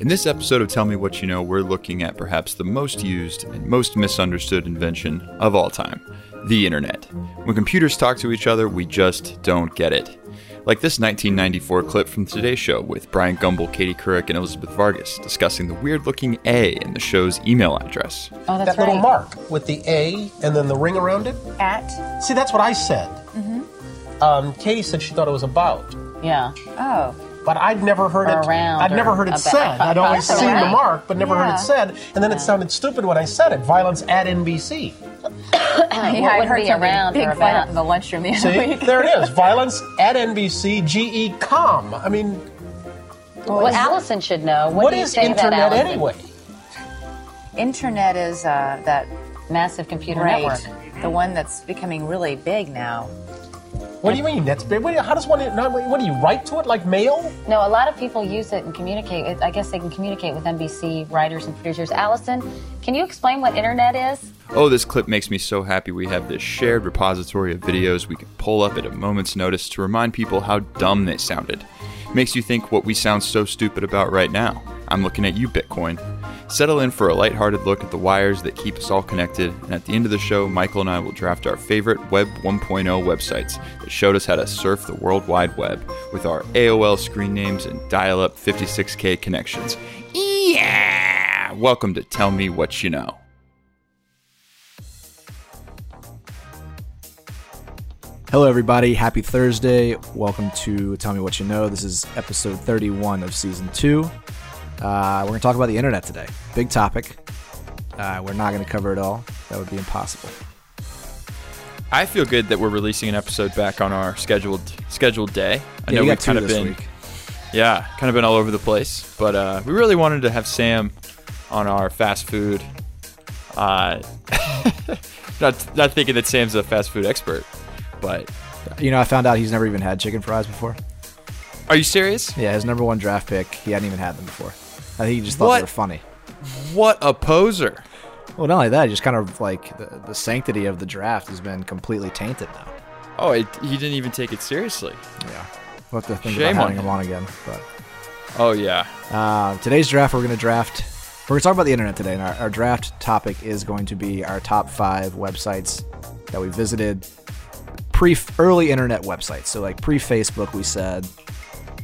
In this episode of Tell Me What You Know, we're looking at perhaps the most used and most misunderstood invention of all time the internet. When computers talk to each other, we just don't get it. Like this 1994 clip from Today Show with Bryant Gumbel, Katie Couric, and Elizabeth Vargas discussing the weird looking A in the show's email address. Oh, that's that little mark with the A and then the ring around it. At. See, that's what I said. Um, Katie said she thought it was about, Yeah. Oh. But I'd never heard it. Around I'd never heard it said. I'd always That's seen the mark, but never heard it said. And then it sounded stupid when I said it. Violence at NBC. Yeah, I heard be around big or about. in the lunchroom the other See, week. there it is. Violence at NBC. GE com. I mean, Well, Allison should know. What, what do you is say internet Allison? anyway? Internet is uh, that Massive computer right, network. the one that's becoming really big now. What do you mean? That's big. What, how does one? What do you write to it like mail? No, a lot of people use it and communicate. I guess they can communicate with NBC writers and producers. Allison, can you explain what internet is? Oh, this clip makes me so happy we have this shared repository of videos we can pull up at a moment's notice to remind people how dumb they sounded. Makes you think what we sound so stupid about right now. I'm looking at you, Bitcoin. Settle in for a lighthearted look at the wires that keep us all connected, and at the end of the show, Michael and I will draft our favorite Web 1.0 websites that showed us how to surf the World Wide Web with our AOL screen names and dial up 56K connections. Yeah! Welcome to Tell Me What You Know. Hello, everybody. Happy Thursday. Welcome to Tell Me What You Know. This is episode 31 of season two. Uh, we're going to talk about the internet today. Big topic. Uh, we're not going to cover it all, that would be impossible. I feel good that we're releasing an episode back on our scheduled scheduled day. I Yeah, know we we've kind of been week. yeah, kind of been all over the place, but uh, we really wanted to have Sam on our fast food. Uh, not not thinking that Sam's a fast food expert, but You know, I found out he's never even had chicken fries before. are you serious? Yeah, his number one draft pick, he hadn't even had them before. I think he just thought What? they were funny. What a poser! Well, not only that, just kind of like the, the sanctity of the draft has been completely tainted now. Oh, it, he didn't even take it seriously. Yeah. We'll have to think Shame about on having him. on again. But Oh yeah, Uh, today's draft, we're going to draft. We're going to talk about the internet today, and our, our draft topic is going to be our top five websites that we visited pre early internet websites. So, like pre Facebook, we said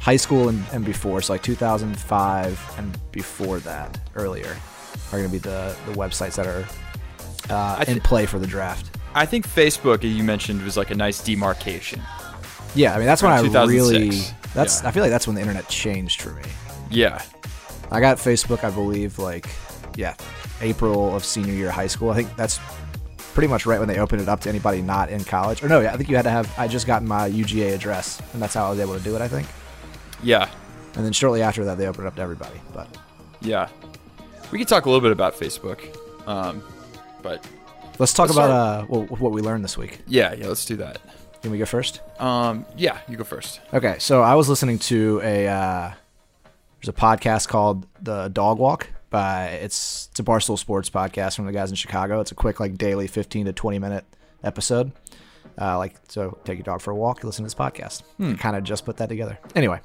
high school and, and before. So, like 2005 and before that, earlier, are going to be the, the websites that are uh, I thi- in play for the draft. I think Facebook you mentioned was like a nice demarcation. Yeah, I mean that's when I really that's yeah. I feel like that's when the internet changed for me. Yeah, I got Facebook, I believe, like yeah, April of senior year of high school. I think that's pretty much right when they opened it up to anybody not in college. Or no, I think you had to have. I just gotten my UGA address, and that's how I was able to do it. I think. Yeah, And then shortly after that, they opened up to everybody. But yeah. We could talk a little bit about Facebook, um, but let's talk Let's about uh, what, what we learned this week. yeah, yeah. Let's do that. Can we go first? Um, yeah, you go first. Okay, so I was listening to a uh, there's a podcast called The Dog Walk by it's it's a Barstool Sports podcast from the guys in Chicago. It's a quick like daily 15 to 20 minute episode. Uh, like so, take your dog for a walk, listen to this podcast. Kind of just put that together. Anyway,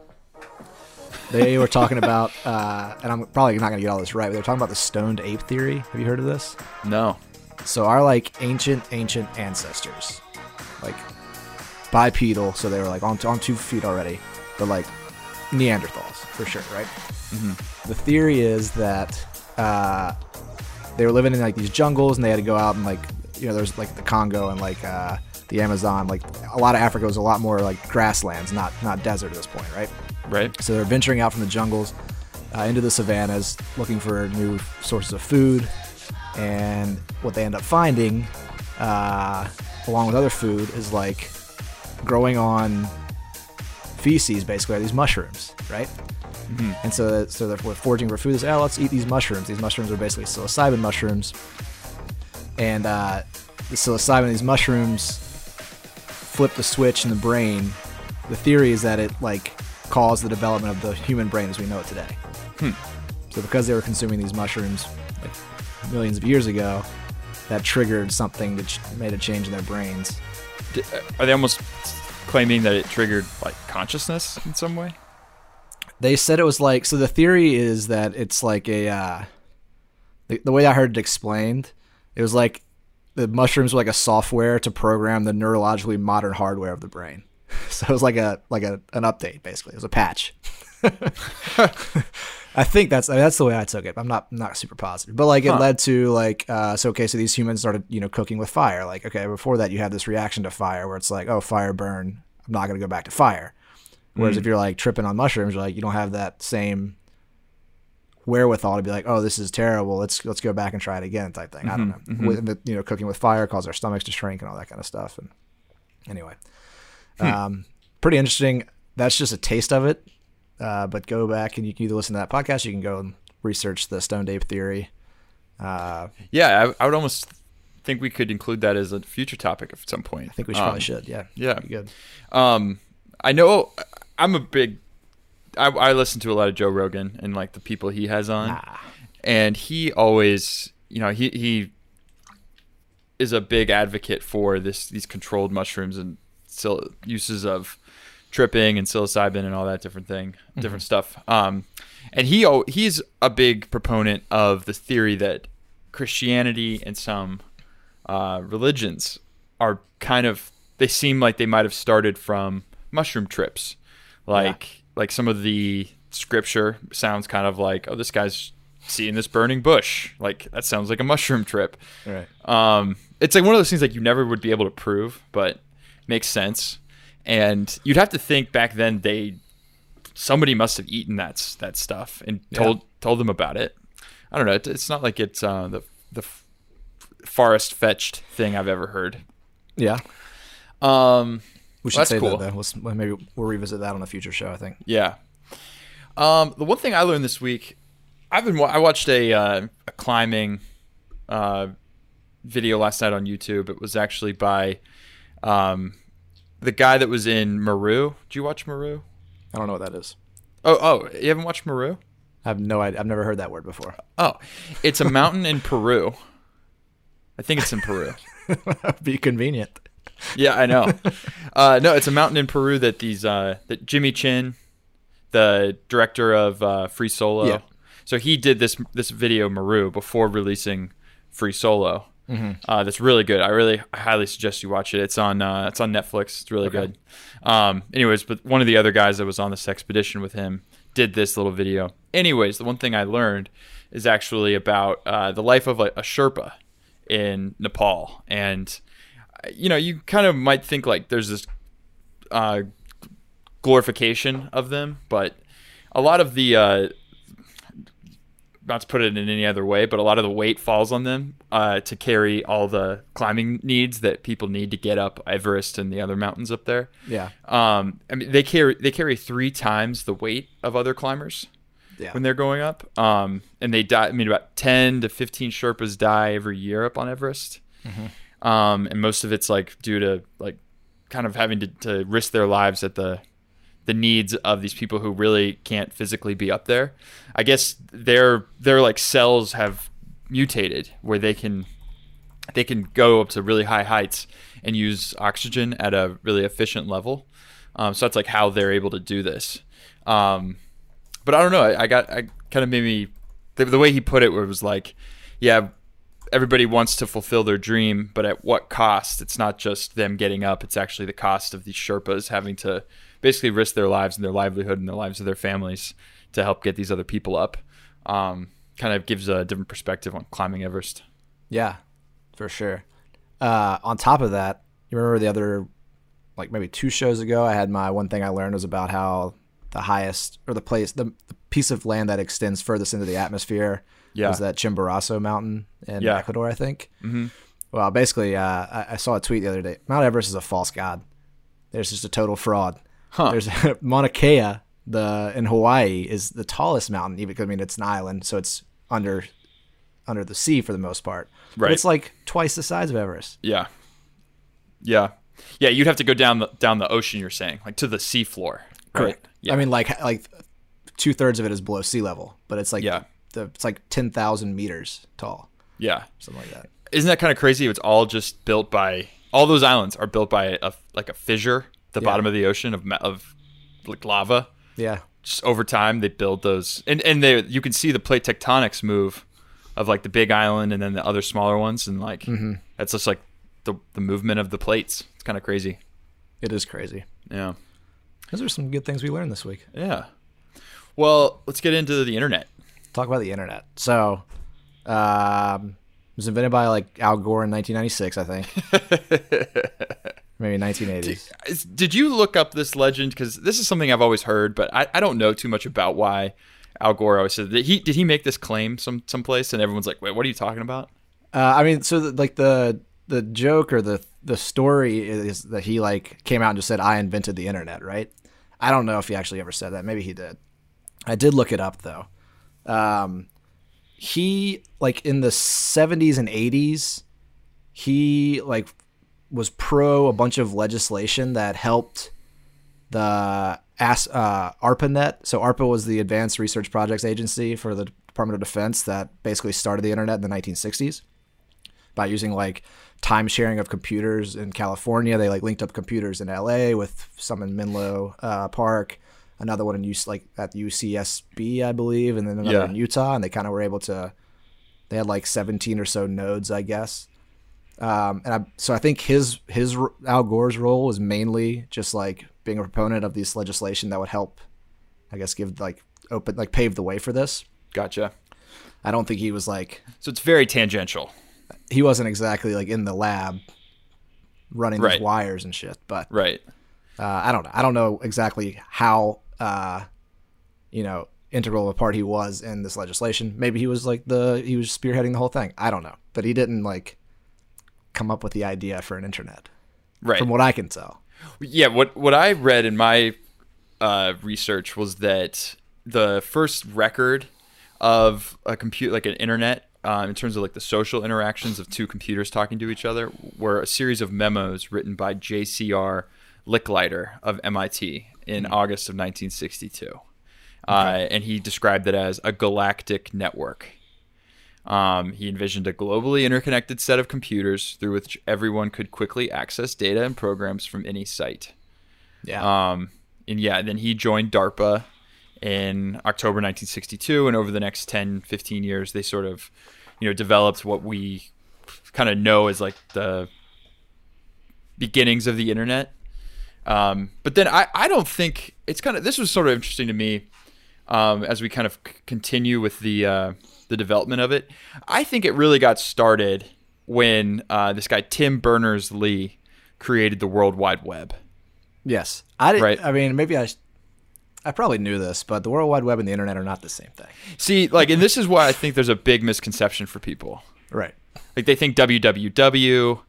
they were talking about, uh, and I'm probably not gonna get all this right, but they're talking about the stoned ape theory. Have you heard of this? No. So our like ancient, ancient ancestors, like bipedal, so they were like on, on two feet already, but like Neanderthals for sure, right? The theory is that uh, they were living in like these jungles and they had to go out and like you know there's like the Congo and like uh, the Amazon, like a lot of Africa was a lot more like grasslands, not not desert at this point, right? Right. So they're venturing out from the jungles uh, into the savannas, looking for new sources of food. And what they end up finding, uh, along with other food, is like growing on feces, basically, are these mushrooms, right? And so, so they're foraging for food. They say, oh, let's eat these mushrooms. These mushrooms are basically psilocybin mushrooms. And uh, the psilocybin, these mushrooms, flip the switch in the brain. The theory is that it like caused the development of the human brain as we know it today. So because they were consuming these mushrooms like millions of years ago, that triggered something that made a change in their brains. Uh, are they almost claiming that it triggered like consciousness in some way? They said it was like so. The theory is that it's like a uh, the, the way I heard it explained. It was like the mushrooms were like a software to program the neurologically modern hardware of the brain. So it was like a like a an update basically. It was a patch. I think that's that's the way I took it. I'm not not super positive, but like it Huh. led to like uh, so okay, so these humans started you know cooking with fire. Like okay, before that you had this reaction to fire where it's like oh fire burn, I'm not gonna go back to fire. Whereas hmm. if you're like tripping on mushrooms, you're like you don't have that same wherewithal to be like oh this is terrible. Let's let's go back and try it again type thing. I don't mm-hmm. know. Mm-hmm. With you know cooking with fire caused our stomachs to shrink and all that kind of stuff. And anyway, um, pretty interesting. That's just a taste of it. Uh, but go back and you can either listen to that podcast. You can go and research the Stone Ape theory. Uh, Yeah, I, I would almost think we could include that as a future topic at some point. I think we should, probably should. Yeah. yeah. Good. Um, I know I'm a big. I, I listen to a lot of Joe Rogan and like the people he has on, and he always, you know, he he is a big advocate for this these controlled mushrooms and sil- uses of tripping and psilocybin and all that different thing, different stuff. Um, and he he's a big proponent of the theory that Christianity and some uh, religions are kind of they seem like they might have started from mushroom trips, like like some of the scripture sounds kind of like oh this guy's seeing this burning bush like that sounds like a mushroom trip. Right. Um, it's like one of those things like you never would be able to prove, but makes sense. And you'd have to think back then they somebody must have eaten that that stuff and told told them about it. I don't know. It, it's not like it's uh, the the farthest fetched thing I've ever heard. Yeah. Um, We should That's say cool. that. We'll, maybe we'll revisit that on a future show. I think. Yeah. Um, the one thing I learned this week, I've been I watched a, uh, a climbing uh, video last night on YouTube. It was actually by um, the guy that was in Meru. Did you watch Meru? I don't know what that is. Oh, oh, you haven't watched Meru? I have no idea. I've never heard that word before. Oh, it's a mountain in Peru. I think it's in Peru. Be convenient. Yeah, I know. Uh, no, it's a mountain in Peru that these uh, that Jimmy Chin, the director of uh, Free Solo, Yeah. so he did this this video Meru before releasing Free Solo. Uh, that's really good. I really I highly suggest you watch it. It's on uh, it's on Netflix. It's really good. Um, anyways, but one of the other guys that was on this expedition with him did this little video. Anyways, the one thing I learned is actually about uh, the life of a, a Sherpa in Nepal, and you know you kind of might think like there's this uh, glorification of them, but a lot of the uh, not to put it in any other way, but a lot of the weight falls on them uh, to carry all the climbing needs that people need to get up Everest and the other mountains up there. Yeah. Um, I mean, they carry they carry three times the weight of other climbers Yeah. when they're going up. Um, and they die. I mean, about ten to fifteen Sherpas die every year up on Everest. Um, and most of it's like due to like kind of having to, to risk their lives at the the needs of these people who really can't physically be up there. I guess their their like cells have mutated where they can they can go up to really high heights and use oxygen at a really efficient level. Um, so that's like how they're able to do this. Um, but I don't know. I, I got I kind of made me the, the way he put it was like, yeah, everybody wants to fulfill their dream, but at what cost? It's not just them getting up; it's actually the cost of these Sherpas having to basically risk their lives and their livelihood and the lives of their families to help get these other people up. Um, kind of gives a different perspective on climbing Everest. Yeah, for sure. Uh, on top of that, you remember the other, like maybe two shows ago, I had my one thing I learned was about how the highest or the place, the, the piece of land that extends furthest into the atmosphere Yeah. was that Chimborazo mountain in Yeah. Ecuador, I think. Mm-hmm. Well, basically, uh, I, I saw a tweet the other day. Mount Everest is a false god. There's just a total fraud. Huh. There's Mauna Kea, the in Hawaii, is the tallest mountain. Even I mean, it's an island, so it's under under the sea for the most part. But Right. it's like twice the size of Everest. Yeah. Yeah. Yeah, you'd have to go down the down the ocean. You're saying, like to the seafloor. Right. Yeah. I mean, like like two thirds of it is below sea level, but it's like Yeah. the, it's like ten thousand meters tall, yeah. something like that. Isn't that kind of crazy? It's all just built by all those islands are built by a like a fissure, the Yeah. bottom of the ocean of of like lava, Yeah, just over time they build those, and and they you can see the plate tectonics move of like the big island and then the other smaller ones, and like that's just like the the movement of the plates. It's kind of crazy. It is crazy. Yeah. Those are some good things we learned this week. Yeah. Well, let's get into the internet. Talk about the internet. So, um, it was invented by like Al Gore in 1996, I think. Maybe 1980s. Is- Did you look up this legend? Because this is something I've always heard, but I, I don't know too much about why Al Gore always said that he did he make this claim some someplace, and everyone's like, wait, what are you talking about? Uh, I mean, so the, like the the joke or the the story is that he like came out and just said, "I invented the internet," right? I don't know if he actually ever said that. Maybe he did. I did look it up though. Um, he like in the 70s and 80s, he like was pro a bunch of legislation that helped the AS, uh, ARPANET. So ARPA was the Advanced Research Projects Agency for the Department of Defense that basically started the internet in the 1960s by using like time sharing of computers in California. They like linked up computers in LA with some in Menlo uh, Park, another one in UC, like at UCSB, I believe, and then another Yeah. in Utah. And they kind of were able to. They had like 17 or so nodes, I guess. Um, and I, so I think his his Al Gore's role was mainly just like being a proponent of this legislation that would help, I guess, give like open like pave the way for this. Gotcha. I don't think he was like So it's very tangential, he wasn't exactly like in the lab running Right. these wires and shit. But right? uh, I don't know. I don't know exactly how uh, you know integral a part he was in this legislation. Maybe he was like the he was spearheading the whole thing. I don't know, but he didn't like come up with the idea for an internet, Right. from what I can tell. Yeah, what what I read in my uh, research was that the first record of a compute like an internet um, in terms of like the social interactions of two computers talking to each other were a series of memos written by J.C.R. Licklider of MIT in August of 1962, uh, and he described it as a galactic network. Um, he envisioned a globally interconnected set of computers through which everyone could quickly access data and programs from any site. Yeah. Um, and yeah, then he joined DARPA in October 1962, and over the next 10, 15 years, they sort of, you know, developed what we kind of know as like the beginnings of the internet. Um, but then I, I don't think it's kind of this was sort of interesting to me um, as we kind of c- continue with the uh, the development of it. I think it really got started when uh, this guy Tim Berners Lee created the World Wide Web. yes. I did, right. I mean, maybe I. sh- I probably knew this, but the World Wide Web and the internet are not the same thing. See, like, and this is why I think there's a big misconception for people. Right. Like, they think www,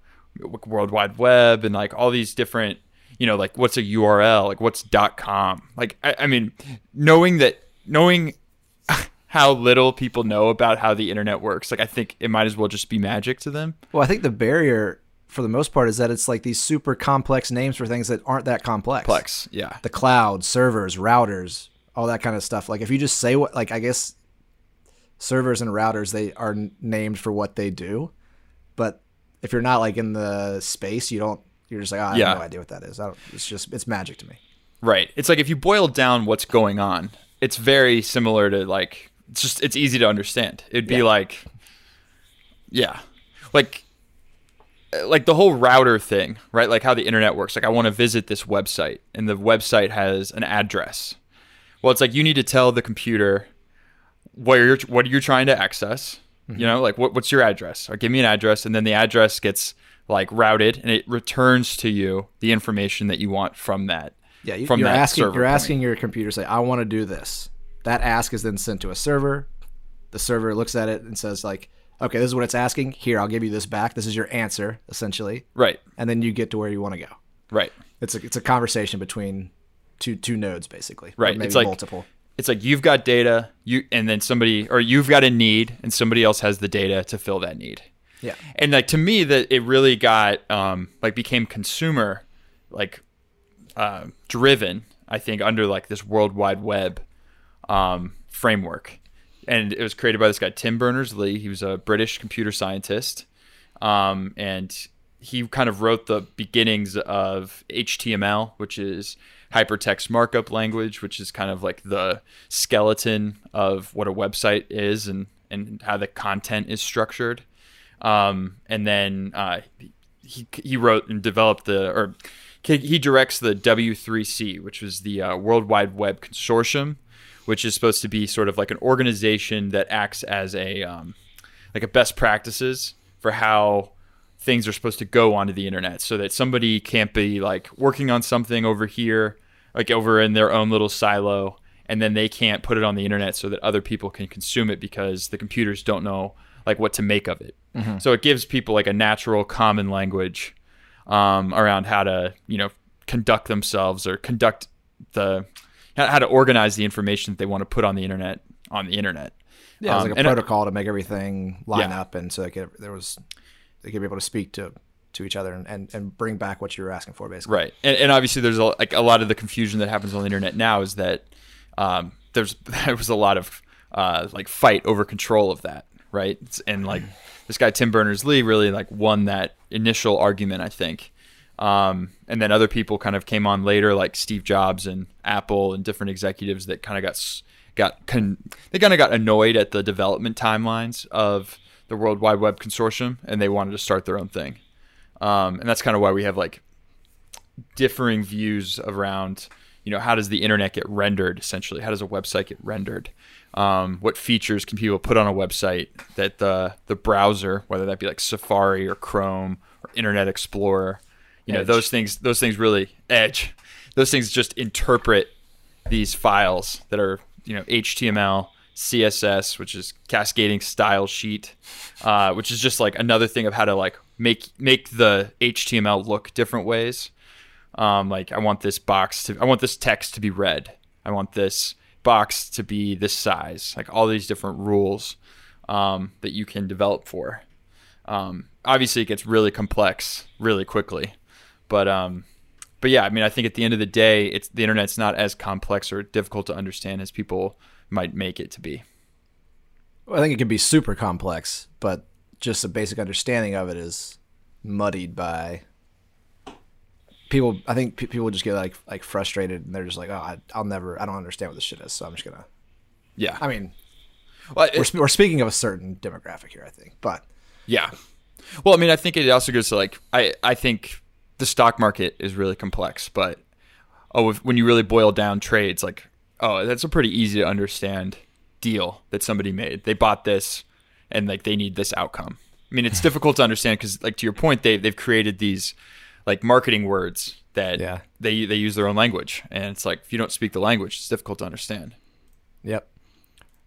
World Wide Web, and like all these different, you know, like what's a URL, like what's .com. Like, I, I mean, knowing that, knowing how little people know about how the internet works, like, I think it might as well just be magic to them. Well, I think the barrier for the most part is that it's like these super complex names for things that aren't that complex. Plex, yeah, The cloud, servers, routers, all that kind of stuff. Like if you just say what, like I guess servers and routers, they are n- named for what they do, but if you're not like in the space, you don't. You're just like, oh, I Yeah. have no idea what that is. I don't, it's just it's magic to me. right. It's like if you boil down what's going on, it's very similar to like it's just it's easy to understand. It'd be Yeah. like, yeah, like uh, like the whole router thing, right? Like how the internet works. Like I want to visit this website, and the website has an address. Well, it's like you need to tell the computer where you're what you're trying to access. You mm-hmm. know, like what, what's your address? Or give me an address, and then the address gets like routed, and it returns to you the information that you want from that. Yeah, you, from you're that asking server you're point. asking your computer say, I want to do this. That ask is then sent to a server. The server looks at it and says like, okay, this is what it's asking. Here, I'll give you this back. This is your answer, essentially, Right, and then you get to where you want to go. right. It's a it's a conversation between two two nodes basically. or Right, maybe it's like- multiple. It's like you've got data, you and then somebody or you've got a need, and somebody else has the data to fill that need. Yeah. and like to me that it really got um like became consumer like uh driven i think under like this world wide web um framework. And it was created by this guy tim berners-lee. He was a british computer scientist. Um and he kind of wrote the beginnings of html which is hypertext markup language, which is kind of like the skeleton of what a website is and and how the content is structured. Um, and then uh, he he wrote and developed the or he he directs the W3C, which was the uh, World Wide Web Consortium, which is supposed to be sort of like an organization that acts as a um, like a best practices for how things are supposed to go onto the internet, so that somebody can't be like working on something over here, like over in their own little silo, and then they can't put it on the internet so that other people can consume it because the computers don't know like what to make of it. So it gives people like a natural common language um, around how to you know conduct themselves or conduct the how to organize the information that they want to put on the internet on the internet. Yeah, it was Um, like a it- protocol to make everything line Yeah. up, and so they could, there was they could be able to speak to to each other and, and, and bring back what you were asking for, basically. Right, and, and obviously there's a, like a lot of the confusion that happens on the internet now is that um, there's there was a lot of uh, like fight over control of that, right? And like this guy Tim Berners Lee really like won that initial argument, I think. Um, and then other people kind of came on later, like Steve Jobs and Apple and different executives that kind of got got con- they kind of got annoyed at the development timelines of the World Wide Web Consortium, and they wanted to start their own thing. Um, and that's kind of why we have like differing views around you know how does the internet get rendered essentially how does a website get rendered um, what features can people put on a website that the the browser whether that be like safari or chrome or internet explorer you know those things those things really edge those things just interpret these files that are you know html css which is cascading style sheet uh, which is just like another thing of how to like make make the html look different ways um, like I want this box to I want this text to be red. I want this box to be this size. Like all these different rules um, that you can develop for. Um, obviously, it gets really complex really quickly, but um, but yeah, I mean, I think at the end of the day, it's the internet's not as complex or difficult to understand as people might make it to be. Well, I think it can be super complex, but just a basic understanding of it is muddied by people. I think pe- people just get like like frustrated and they're just like, oh, I, I'll never, I don't understand what this shit is, so I'm just gonna. Yeah, I mean, well, we're, sp- we're speaking of a certain demographic here, I think, but Yeah. Well, I mean, I think it also goes to like I I think the stock market is really complex, but oh, if, when you really boil down trades, like oh, that's a pretty easy to understand deal that somebody made. They bought this, and like they need this outcome. I mean, it's difficult to understand because, like to your point, they they've created these like marketing words that Yeah. they they use their own language, and it's like if you don't speak the language, it's difficult to understand. Yep.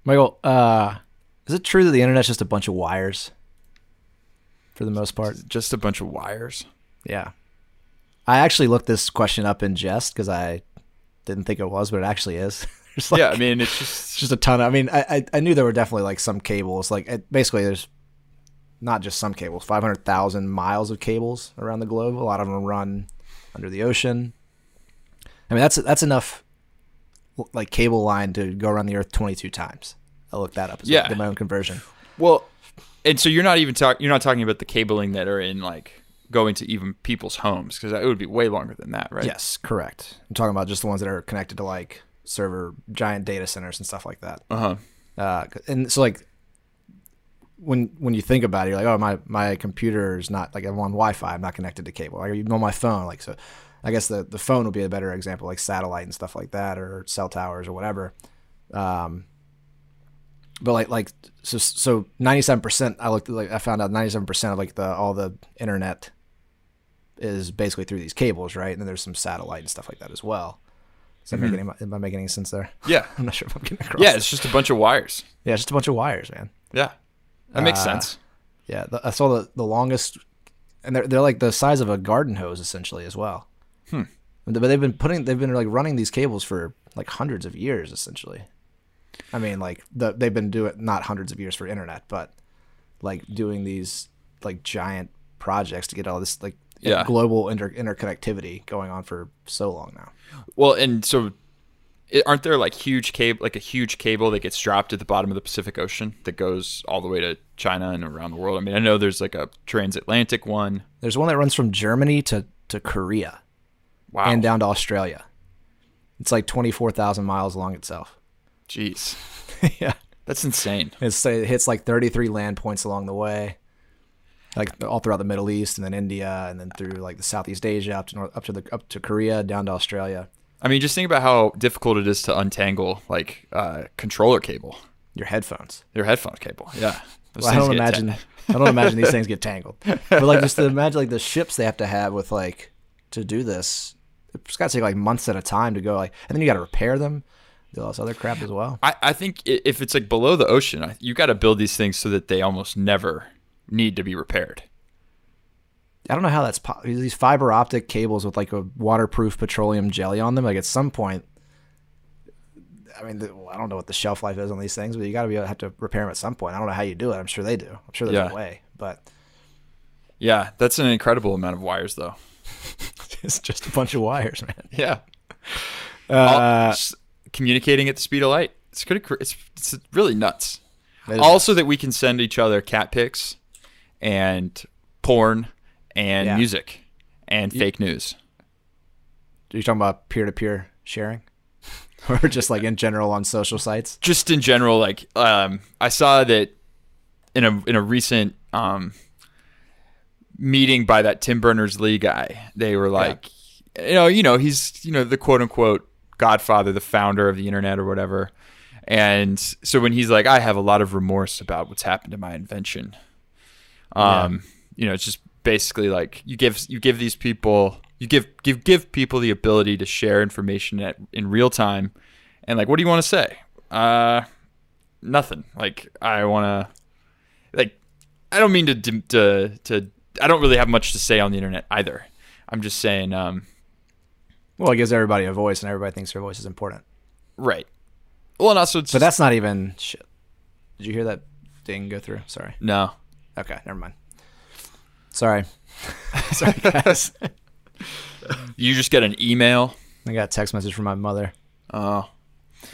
Michael, uh, is it true that the internet's just a bunch of wires for the most part? Just a bunch of wires. Yeah. I actually looked this question up in jest because I didn't think it was, but it actually is. Like, yeah, I mean, it's just it's just a ton of. I mean, I, I I knew there were definitely like some cables. Like it, basically, there's not just some cables. Five hundred thousand miles of cables around the globe. A lot of them run under the ocean. I mean, that's that's enough like cable line to go around the Earth twenty two times. I looked that up. As Yeah. well, did my own conversion. Well, and so you're not even talking. You're not talking about the cabling that are in like going to even people's homes because it would be way longer than that, right? Yes, correct. I'm talking about just the ones that are connected to like server giant data centers and stuff like that. Uh huh. uh, and so like when when you think about it, you're like, oh my my computer is not like I'm on Wi-Fi, I'm not connected to cable. Like even on my phone, like so, I guess the the phone would be a better example, like satellite and stuff like that, or cell towers or whatever. Um, but like like so so 97 percent, I looked like I found out 97 percent of like the all the internet is basically through these cables, right? And then there's some satellite and stuff like that as well. Does that make any, am I making any sense there? Yeah. I'm not sure if I'm getting across. Yeah, it's just a bunch of wires. yeah, it's just a bunch of wires, man. Yeah, that makes Uh, sense. Yeah, the, I saw the, the longest, and they're they're like the size of a garden hose essentially as well. Hmm. But they've been putting they've been like running these cables for like hundreds of years essentially. I mean, like the, they've been doing not hundreds of years for internet, but like doing these like giant projects to get all this like Yeah. global inter- interconnectivity going on for so long now. Well, and so aren't there like huge cable, like a huge cable that gets dropped at the bottom of the Pacific Ocean that goes all the way to China and around the world? I mean, I know there's like a transatlantic one. There's one that runs from Germany to to Korea Wow. and down to Australia. It's like twenty four thousand miles long itself. Jeez, yeah, that's insane. it's, it hits like thirty three land points along the way, like all throughout the Middle East and then India and then through like the Southeast Asia up to north, up to the up to Korea down to Australia. I mean, just think about how difficult it is to untangle like uh, controller cable, Your headphones. your headphone cable. Yeah, Well, I don't imagine. ta- I don't imagine these things get tangled. But like just to imagine like the ships they have to have with like to do this. It's got to take like months at a time to go like, and then you got to repair them, do all this other crap as well. I, I think if it's like below the ocean, you got to build these things so that they almost never need to be repaired. I don't know how that's po- these fiber optic cables with like a waterproof petroleum jelly on them. Like at some point, I mean, the, I don't know what the shelf life is on these things, but you got to be able to have to repair them at some point. I don't know how you do it. I'm sure they do. I'm sure there's Yeah. a way, but Yeah, that's an incredible amount of wires, though. it's just a bunch of wires, man. Yeah, Uh, communicating at the speed of light. It's It's it's really nuts. Also, that we can send each other cat pics, and porn, and Yeah. music, and fake news. Are you talking about peer to peer sharing? or just like in general on social sites? just in general, like um, I saw that in a in a recent um, meeting by that Tim Berners Lee guy, they were like, you know, you know, he's you know the quote unquote Godfather, the founder of the internet or whatever. And so when he's like, I have a lot of remorse about what's happened to my invention. Um, you know, it's just basically like you give you give these people you give give give people the ability to share information at, in real time, and like, what do you want to say? Uh, nothing. Like, I want to, like, I don't mean to to to. I don't really have much to say on the internet either. I'm just saying, um, Well, it gives everybody a voice, and everybody thinks their voice is important. right. Well, and also, it's But just- that's not even shit. Did you hear that ding go through? Sorry. no. Okay, never mind. Sorry. Sorry, guys. You just get an email. I got a text message from my mother. Oh.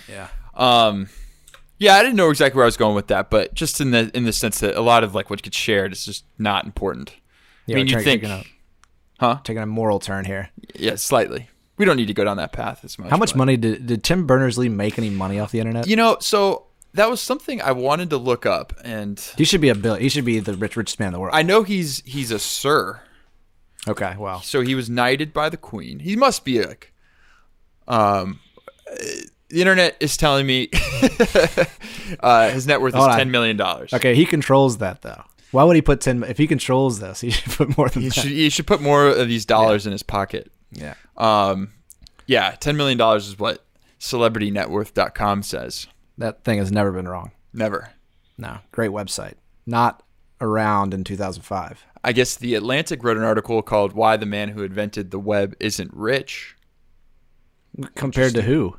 Yeah. Um, yeah, I didn't know exactly where I was going with that, but just in the in the sense that a lot of like what gets shared is just not important. Yeah, I mean, you think, taking a, huh? taking a moral turn here. Yeah, slightly. We don't need to go down that path as much. How much but- money did did Tim Berners Lee make any money off the internet? You know, so that was something I wanted to look up, and he should be a bill. He should be the rich richest man in the world. I know he's he's a sir, okay, well, so he was knighted by the queen. He must be like, um, the internet is telling me uh, his net worth is Hold on. ten million dollars. okay, he controls that though. Why would he put ten? If he controls this, he should put more than He that. should he should put more of these dollars in his pocket. yeah. Um, yeah, ten million dollars is what CelebrityNetWorth.com says. That thing has never been wrong. Never. No, great website. Not around in 2005. I guess the Atlantic wrote an article called "Why the Man Who Invented the Web Isn't Rich." Compared to who?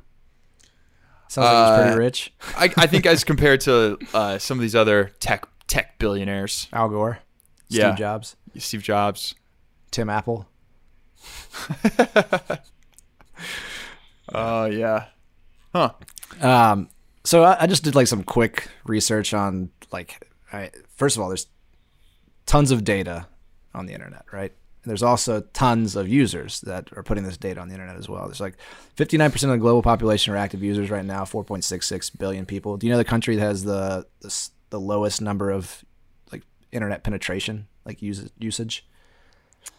Sounds like he's Uh, pretty rich. I, I think as compared to uh, some of these other tech tech billionaires, Al Gore, Steve yeah. Jobs, Steve Jobs. Tim Apple. Oh yeah. Huh. Um, so I, I just did like some quick research on like, I, first of all, there's tons of data on the internet, right? And there's also tons of users that are putting this data on the internet as well. There's like 59% of the global population are active users right now, 4.66 billion people. Do you know the country that has the the, the lowest number of like internet penetration, like use, usage? If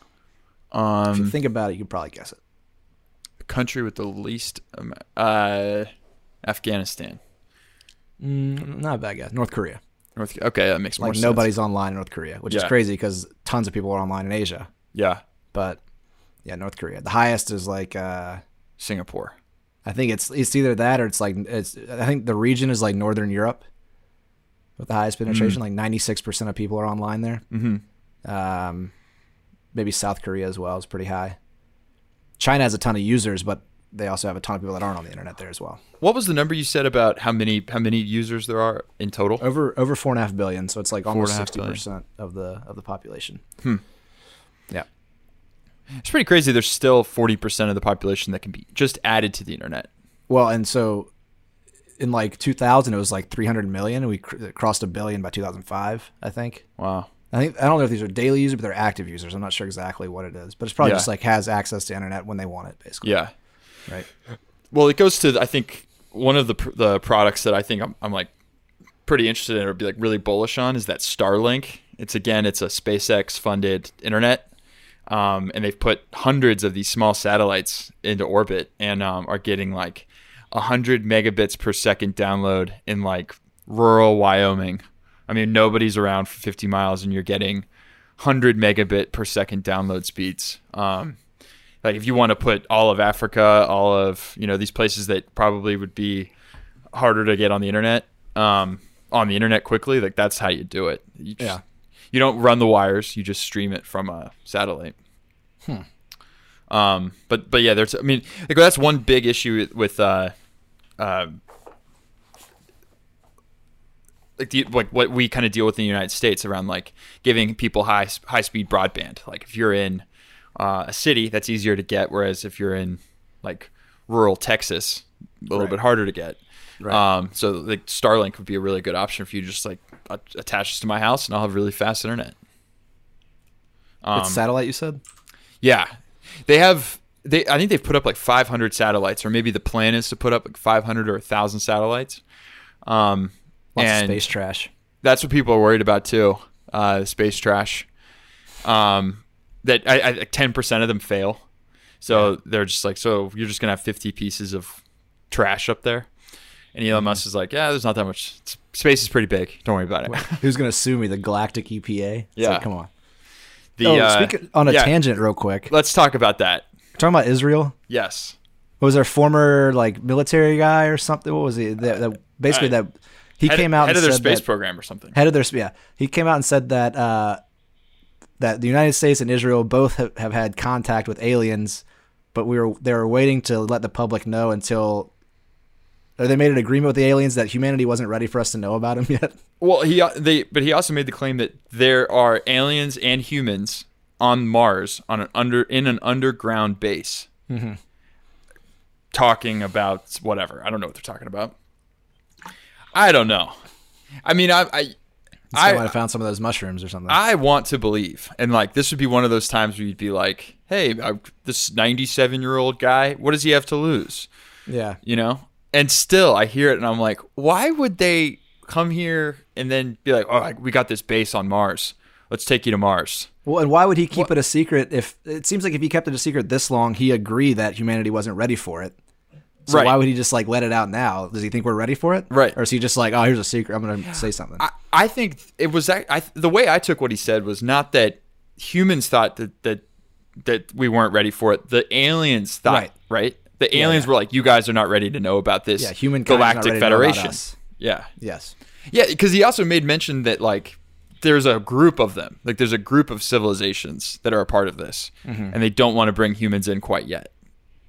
you Um, think about it, you could probably guess it. country with the least, um, uh, Afghanistan. Mm, not a bad guess. North Korea. North. Okay, that makes more Like sense. nobody's online in North Korea, which is crazy because tons of people are online in Asia. Yeah, but yeah, North Korea. The highest is like uh Singapore. I think it's it's either that or it's like it's I think the region is like Northern Europe with the highest penetration. Like ninety six percent of people are online there. Mm-hmm. Um, maybe South Korea as well is pretty high. China has a ton of users, but they also have a ton of people that aren't on the internet there as well. What was the number you said about how many how many users there are in total? Over over four and a half billion, so it's like almost and a half sixty percent of the of the population. Hmm. Yeah. It's pretty crazy. There's still 40% of the population that can be just added to the internet. Well, and so in like 2000, it was like 300 million, and we cr- crossed a billion by 2005. I think. Wow. I think I don't know if these are daily users, but they're active users. I'm not sure exactly what it is, but it's probably Yeah. just like has access to internet when they want it, basically. Yeah. Right. well, it goes to I think one of the the products that I think I'm, I'm like pretty interested in or be like really bullish on is that Starlink. It's again, it's a SpaceX funded internet, um, and they've put hundreds of these small satellites into orbit and um, are getting like hundred megabits per second download in like rural Wyoming. I mean, nobody's around for 50 miles, and you're getting 100 megabit per second download speeds. Um, like if you want to put all of Africa, all of you know these places that probably would be harder to get on the internet, um, on the internet quickly, like that's how you do it. You just, Yeah. You don't run the wires; you just stream it from a satellite. Hmm. Um, but but yeah, there's I mean like that's one big issue with uh, uh, like the, like what we kind of deal with in the United States around like giving people high high speed broadband. Like if you're in uh, a city, that's easier to get, whereas if you're in like rural Texas, a little Right. bit harder to get. Right. Um, so like Starlink would be a really good option for you. Just like attach this to my house, and I'll have really fast internet. Um, it's satellite, you said? yeah, they have. They I think they've put up like 500 satellites, or maybe the plan is to put up like 500 or 1,000 satellites. Um, Lots and space trash. that's what people are worried about too. Uh, space trash. Um, that I, I ten percent of them fail, so they're just like, so you're just gonna have 50 pieces of trash up there. And Elon Musk is like, yeah, there's not that much. Space is pretty big. Don't worry about it. Who's going to sue me? The Galactic EPA? It's Yeah. like, come on. The, oh, uh, speak on a yeah, tangent real quick. Let's talk about that. talking about Israel. Yes. was there a former like military guy or something? What was he? That, that basically Uh, that he Head, came out head and of their space that, program or something. head of their yeah he came out and said that uh, that the United States and Israel both have, have had contact with aliens, but we were they were waiting to let the public know until. Or they made an agreement with the aliens that humanity wasn't ready for us to know about them yet. Well, he they but he also made the claim that there are aliens and humans on Mars on an under in an underground base, Mm-hmm. talking about whatever. I don't know what they're talking about. I don't know. I mean, I I I might have found some of those mushrooms or something. I want to believe, and like this would be one of those times where you'd be like, "Hey, I, this ninety-seven-year-old guy, what does he have to lose?" yeah, you know and still i hear it and i'm like why would they come here and then be like oh we got this base on mars let's take you to mars Well, and why would he keep it a secret if it seems like if he kept it a secret this long, he agreed that humanity wasn't ready for it. So Right. why would he just like let it out now? Does he think we're ready for it? Right. Or is he just like, oh, here's a secret. I'm gonna say something. I, I think it was that I, the way i took what he said was not that humans thought that that that we weren't ready for it the aliens thought Right. right, the aliens yeah. were like you guys are not ready to know about this Yeah, humankind's not galactic ready to know about federation yeah yes. Yeah, because he also made mention that like there's a group of them, like there's a group of civilizations that are a part of this, Mm-hmm. and they don't want to bring humans in quite yet,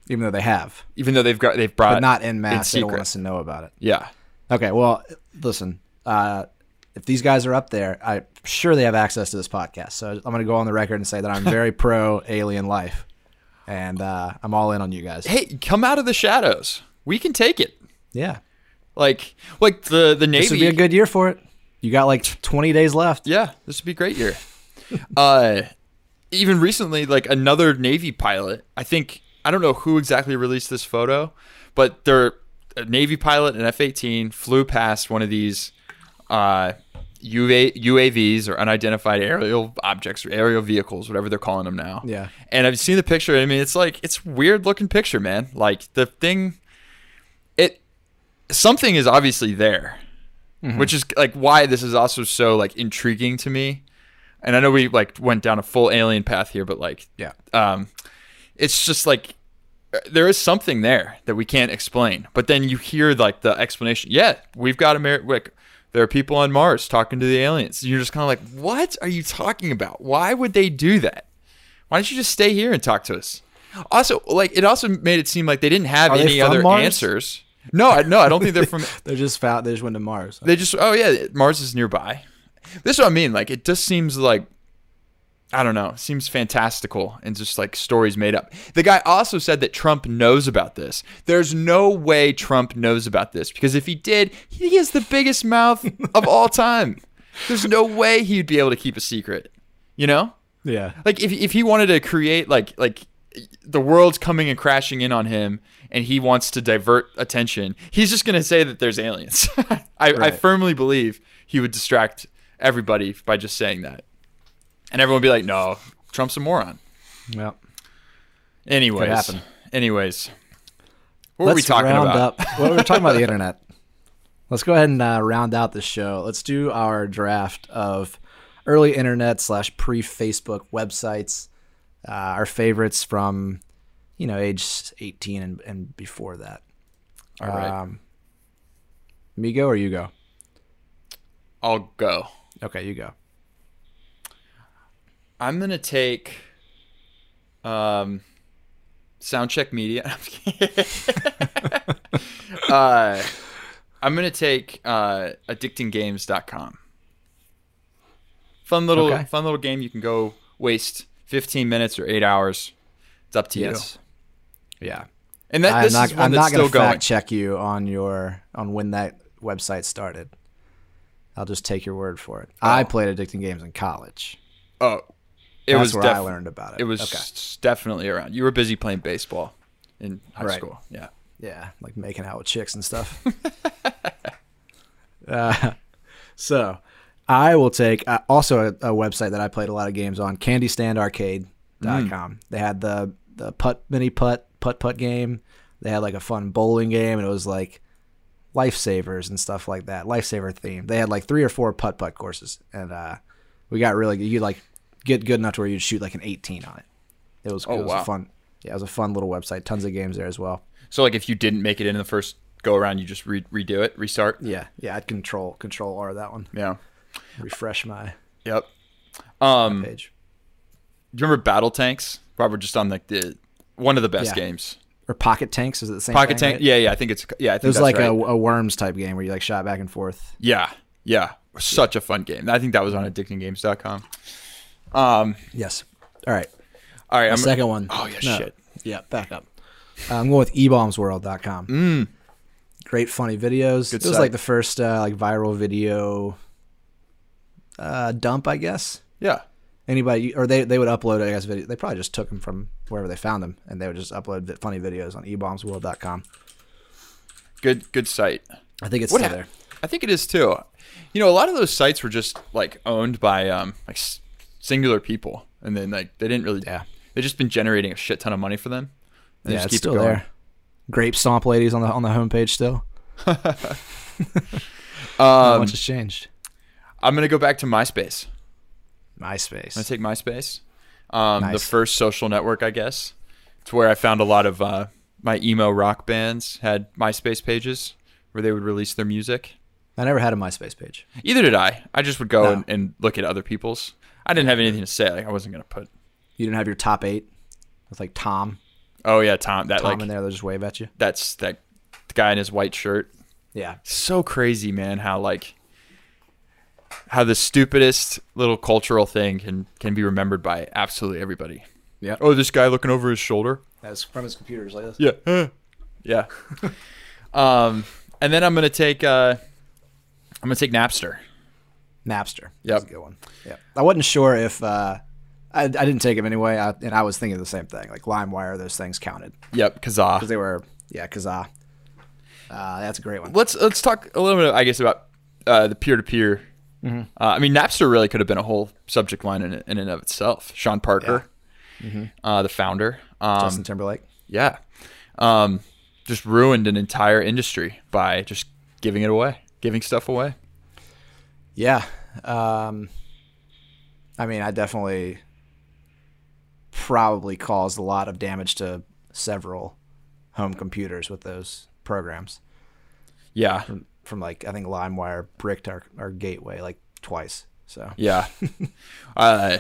Even though they have, even though they've got they've brought but not in mass. they don't want us to know about it. Yeah, Okay. Well, listen. Uh, if these guys are up there, I'm sure they have access to this podcast. So I'm going to go on the record and say that I'm very pro alien life, and uh, I'm all in on you guys. hey, come out of the shadows. We can take it. Yeah, Like like the the navy. this would be a good year for it. You got like 20 days left. Yeah, this would be a great year. uh, even recently, like another Navy pilot, I think I don't know who exactly released this photo, but they're a Navy pilot, an F eighteen, flew past one of these uh, UA, UAVs or unidentified aerial objects or aerial vehicles, whatever they're calling them now. Yeah. And I've seen the picture. I mean, it's like it's weird looking picture, man. Like the thing, it something is obviously there which is like why this is also so like intriguing to me. And I know we like went down a full alien path here, but like, Yeah. um, it's just like there is something there that we can't explain. But then you hear like the explanation. Yeah, we've got Amer- like there are people on Mars talking to the aliens. And you're just kind of like, what are you talking about? Why would they do that? Why don't you just stay here and talk to us? Also, like it also made it seem like they didn't have Are any other Mars? answers. No, I, no, I don't think they're from. They just found they just went to Mars. They just oh yeah, Mars is nearby. This is what I mean. Like it just seems like I don't know, seems fantastical and just like stories made up. The guy also said that Trump knows about this. There's no way Trump knows about this because if he did, he has the biggest mouth of all time. There's no way he'd be able to keep a secret. You know? yeah. Like if if he wanted to create like like the world's coming and crashing in on him and he wants to divert attention, he's just going to say that there's aliens. I, I firmly believe he would distract everybody by just saying that. And everyone would be like, no, Trump's a moron. Yep. Anyways. Anyways. What were we talking round about? up. Well, we we're talking about the internet. Let's go ahead and uh, round out the show. Let's do our draft of early internet slash pre Facebook websites. Uh, our favorites from, you know, age 18 and, and before that. All right. Um, me go or you go? I'll go. Okay, you go. I'm gonna take um Soundcheck Media. I'm uh, I'm gonna take uh, addictinggames.com. Fun little Okay. fun little game you can go waste 15 minutes or eight hours. It's up to Yes. Yeah. And that I'm this not, is one I'm that's not still going to going. check you on your on when that website started. I'll just take your word for it. I played addicting games in college. Oh, it That's was where def- I learned about it. It was okay. definitely around. You were busy playing baseball in high Right. school. Yeah. Yeah, like making out with chicks and stuff. uh, so, I will take uh, also a, a website that I played a lot of games on, CandyStandArcade.com. They had the the putt mini putt putt putt game. They had like a fun bowling game, and it was like lifesavers and stuff like that, lifesaver theme. They had like three or four putt putt courses, and uh, we got really you like get good enough to where you'd shoot like an 18 on it. It was, Oh, it was wow. a fun. Yeah, it was a fun little website. Tons of games there as well. So like if you didn't make it in the first go around, you just re- redo it, restart. Yeah, yeah, I'd control control R that one. Yeah. Refresh my Yep. Um, do page. you remember Battle Tanks? Robert just on like the one of the best Yeah. games. Or Pocket Tanks is it the same Pocket thing, Tank. right? Yeah, yeah. I think it's yeah. I think It was like right. a, a worms type game where you like shot back and forth. yeah, yeah. Such a fun game. I think that was on addictinggames.com. Um. Yes. All right. All right. The I'm second one. Oh yeah. No. Shit. Yeah, back up. Uh, I'm going with ebaumsworld.com. Mm. Great funny videos. Good it was site. like the first uh, like viral video uh, dump, I guess. Yeah. Anybody or they they would upload I guess video. They probably just took them from wherever they found them and they would just upload funny videos on ebaumsworld.com. Good. Good site. I think it's What still hap- there. I think it is too. You know, a lot of those sites were just like owned by um like singular people, and then like they didn't really. Yeah. They've just been generating a shit ton of money for them. and they Yeah, just it's keep it still there. Grape stomp ladies on the on the homepage still. Um, much has changed. I'm gonna go back to MySpace. MySpace. I'm gonna take MySpace. Um, The first social network, I guess. It's where I found a lot of uh, my emo rock bands had MySpace pages where they would release their music. I never had a MySpace page. Either did I. I just would go No. and, and look at other people's. I didn't have anything to say. Like I wasn't gonna put. You didn't have your top eight with like Tom, Oh yeah, Tom. That Tom like in there. They'll just wave at you. that's that the guy in his white shirt. Yeah, So crazy, man. How like how the stupidest little cultural thing can can be remembered by absolutely everybody. yeah. Oh, this guy looking over his shoulder. That's from his computers like this. Yeah. Yeah. um, and then I'm gonna take uh, I'm gonna take Napster. Napster. Yep. That's a good one. Yeah, I wasn't sure if uh, I, I didn't take him anyway, I, and I was thinking the same thing. Like LimeWire, those things counted Yep, Kazaa. because they were yeah, Kazaa. Uh, that's a great one. Let's let's talk a little bit, I guess, about uh, the peer to peer. I mean, Napster really could have been a whole subject line in, in and of itself. Sean Parker, uh, the founder. Um, Justin Timberlake. yeah, um, just ruined an entire industry by just giving it away, giving stuff away. Yeah. Um, I mean, I definitely probably caused a lot of damage to several home computers with those programs. Yeah, From like, I think LimeWire bricked our, our gateway like twice. So Yeah. uh,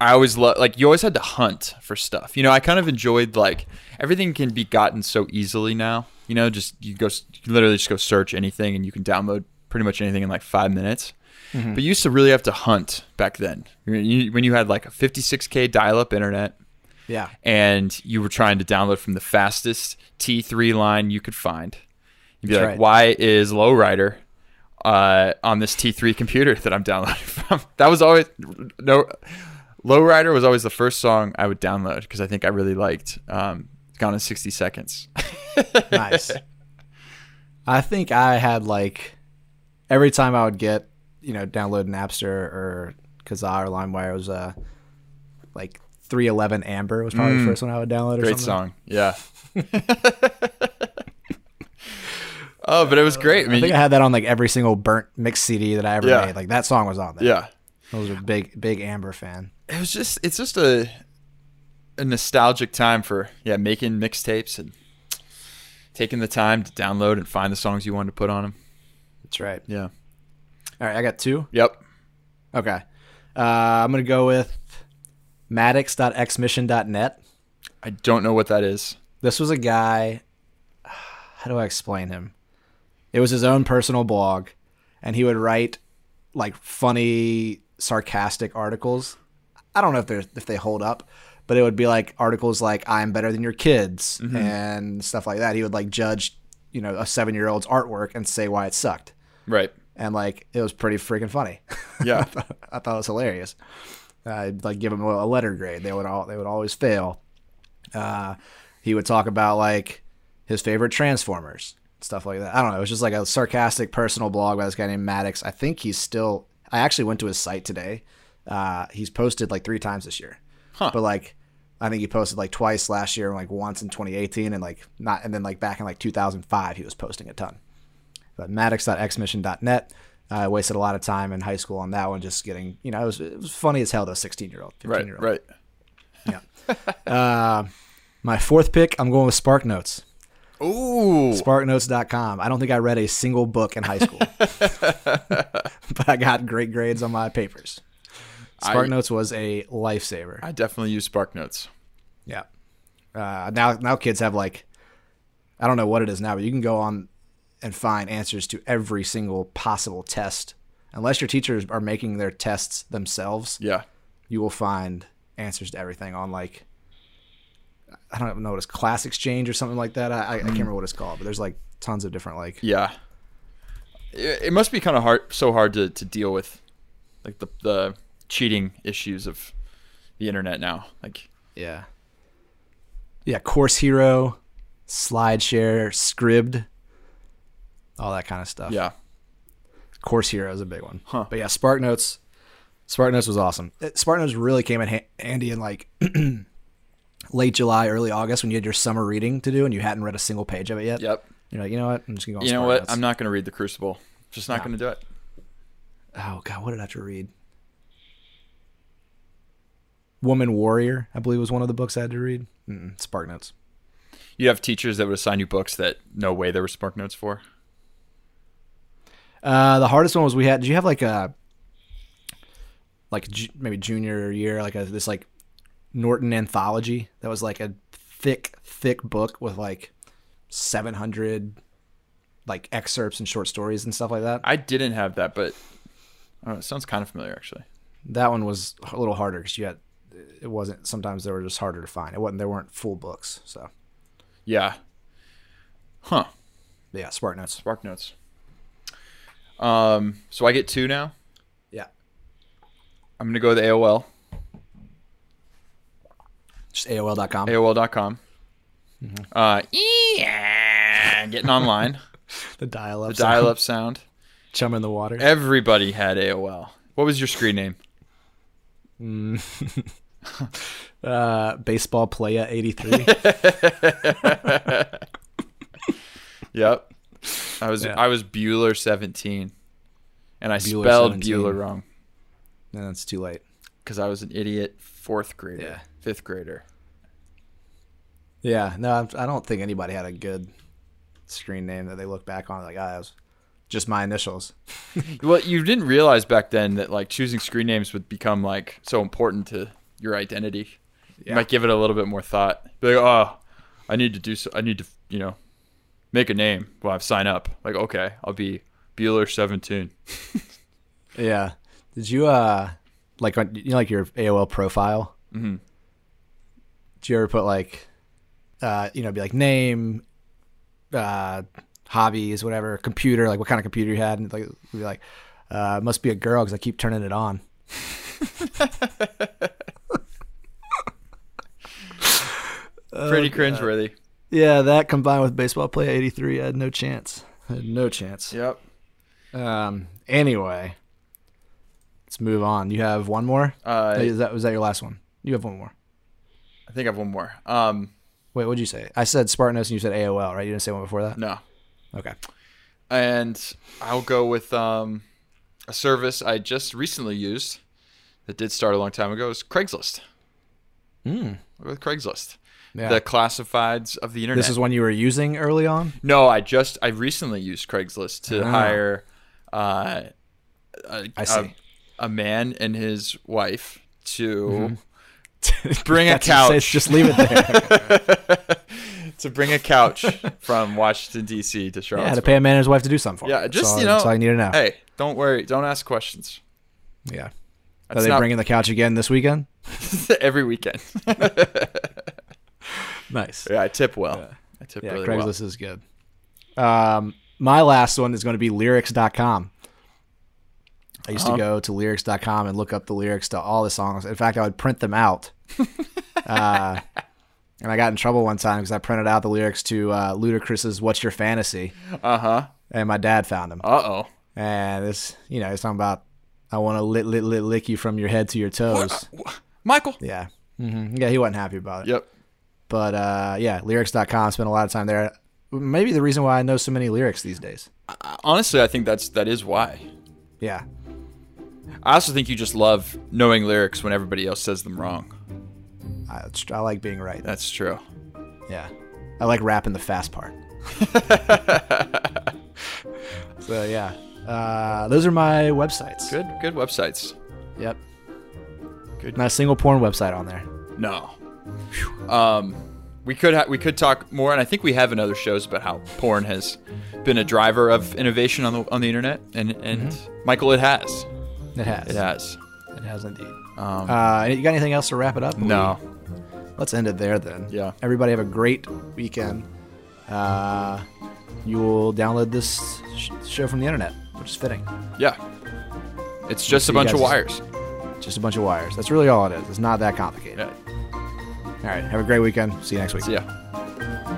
I always love like you always had to hunt for stuff. You know, I kind of enjoyed like everything can be gotten so easily now. You know, just you go you can literally just go search anything and you can download pretty much anything in like five minutes. But you used to really have to hunt back then. When you, when you had like a 56k dial-up internet yeah, and you were trying to download from the fastest T3 line you could find. You'd be That's like, right. why is Lowrider uh, on this T3 computer that I'm downloading from? That was always no Lowrider was always the first song I would download because I think I really liked um, Gone in 60 Seconds. nice. I think I had like every time I would get you know download Napster or Kazaa or LimeWire was uh like 311 Amber was probably the first one I would download. Or Mm. Great something. song. Yeah. oh, but it was great. I I mean, think I had that on like every single burnt mix CD that I ever Yeah. made. Like that song was on there. yeah. I was a big big Amber fan. It was just, it's just a, a nostalgic time for, yeah, making mixtapes and taking the time to download and find the songs you wanted to put on them. That's right. Yeah. All right, I got two. Yep. Okay. Uh, I'm gonna go with Maddox.xmission.net. I don't know what that is. This was a guy. How do I explain him? It was his own personal blog, and he would write like funny, sarcastic articles. I don't know if they if they hold up, but it would be like articles like "I'm better than your kids" and stuff like that. He would like judge, you know, a seven year old's artwork and say why it sucked, Right. And like it was pretty freaking funny. Yeah. I thought it was hilarious. I'd like give them a letter grade. They would all they would always fail. Uh, he would talk about like his favorite Transformers, stuff like that. I don't know. It was just like a sarcastic personal blog by this guy named Maddox. I think he's still. I actually went to his site today. Uh, he's posted like three times this year, Huh. but like I think he posted like twice last year, and like once in 2018, and like not, and then like back in like 2005, he was posting a ton. But maddox.xmission.net. I wasted a lot of time in high school on that one, just getting, you know, it was, it was funny as hell to a 16 year old, 15 year old. Right. right. Uh, my fourth pick, I'm going with Spark Notes. Ooh. SparkNotes.com. I don't think I read a single book in high school, but I got great grades on my papers. Spark I- Notes was a lifesaver. I definitely use Spark Notes. Yeah. Uh, now, now kids have like, I don't know what it is now, but you can go on and find answers to every single possible test. Unless your teachers are making their tests themselves, Yeah. you will find answers to everything on like, I don't know what it's Class Exchange or something like that. I, I, can't hmm. remember what it's called, but there's like tons of different like. Yeah. It, it must be kind of hard, so hard to, to deal with, like the the cheating issues of the internet now. Like, Yeah. Yeah, Course Hero, SlideShare, Scribd, all that kind of stuff. yeah, Course Hero is a big one. Huh. But yeah, Spark Notes. Spark Notes was awesome. It- Spark Notes really came in ha- handy in like late July, early August when you had your summer reading to do and you hadn't read a single page of it yet. yep. You're like, you know what? I'm just gonna go. You know what? Notes. I'm not going to read the Crucible. Just not No. going to do it. Oh god, what did I have to read? Woman Warrior, I believe was one of the books I had to read. Mm-mm, Spark Notes. You have teachers that would assign you books that no way there were Spark Notes for. Uh, the hardest one was we had. Did you have like a like ju- maybe junior year like a this like Norton anthology that was like a thick thick book with like seven hundred like excerpts and short stories and stuff like that. I didn't have that, but I it sounds kind of familiar actually. That one was a little harder because you had it wasn't sometimes they were just harder to find. It wasn't there weren't full books. So Yeah. Huh. yeah, Spark Notes. Spark Notes. Um, so I get two now. Yeah, I'm gonna go with AOL, just AOL.com. AOL.com. Uh, yeah, getting online, the dial up. the dial-up sound. Chum in the water. Everybody had AOL. What was your screen name? Uh, baseball playa eighty three. Yep. I was Yeah. I was Bueller 17, and I Bueller spelled 17. Bueller wrong and it's too late. because I was an idiot fourth grader, Yeah. fifth grader. Yeah, no, I'm- I don't think anybody had a good screen name that they look back on like, ah, it was just my initials. Well, you didn't realize back then that like choosing screen names would become like so important to your identity. You might give it a little bit more thought. Be like, oh, I need to do so. I need to, you know, make a name. Well, I've sign up. Like, okay, I'll be Bueller seventeen. yeah. Did you uh like you know like your AOL profile? Mm-hmm. Do you ever put like uh you know be like name, uh hobbies, whatever, computer, like what kind of computer you had, and like be like uh, must be a girl because I keep turning it on. Pretty oh, cringeworthy. Yeah, that combined with baseball play 83, I had no chance. I had no chance. Yep. Um. Anyway, let's move on. You have one more. Uh, is that was that your last one? You have one more. I think I have one more. Um, Wait, what'd you say? I said Spark Notes and you said AOL, right? You didn't say one before that. no. Okay. and I'll go with um, a service I just recently used that did start a long time ago is Craigslist. Hmm. With Craigslist, Yeah. the classifieds of the internet. this is one you were using early on. no, I just I recently used Craigslist to Ah. hire uh, a, I see. A, a man and his wife to bring a That's couch Just leave it there. to bring a couch from Washington D.C. to Charlotte. yeah, to pay a man and his wife to do something for. Yeah, just That's you know. That's all you need to know. Hey, don't worry. Don't ask questions. Yeah. Are they not- bringing the couch again this weekend? every weekend. Nice. yeah, I tip well. I tip Yeah, really Craigslist is good. Um, my last one is going to be lyrics.com. I used Uh-huh. to go to lyrics.com and look up the lyrics to all the songs. In fact, I would print them out. uh, and I got in trouble one time because I printed out the lyrics to uh, Ludacris's "What's Your Fantasy," Uh huh. and my dad found them. Uh oh. And this, you know, it's talking about I want to lit, lit, lit, lick you from your head to your toes. Michael. Yeah, hmm yeah, he wasn't happy about it. Yep. But uh, yeah, lyrics.com. Spent a lot of time there. Maybe the reason why I know so many lyrics these days. Honestly, I think that's that is why. Yeah, I also think you just love knowing lyrics when everybody else says them wrong. I, I like being right. That's true. Yeah, I like rapping the fast part. so yeah, uh, those are my websites. Good. Good websites. Yep. Good. Not a single porn website on there. No. Um, we could ha- we could talk more, and I think we have in other shows about how porn has been a driver of innovation on the on the internet, and and Michael, it has. It has. It has. It has indeed. Um, Uh, you got anything else to wrap it up? no. Let's end it there then. Yeah. Everybody have a great weekend. Uh, you will download this sh- show from the internet, which is fitting. Yeah. It's just a bunch of wires. Just a bunch of wires. That's really all it is. It's not that complicated. Yeah. All right. Have a great weekend. See you next week. See ya.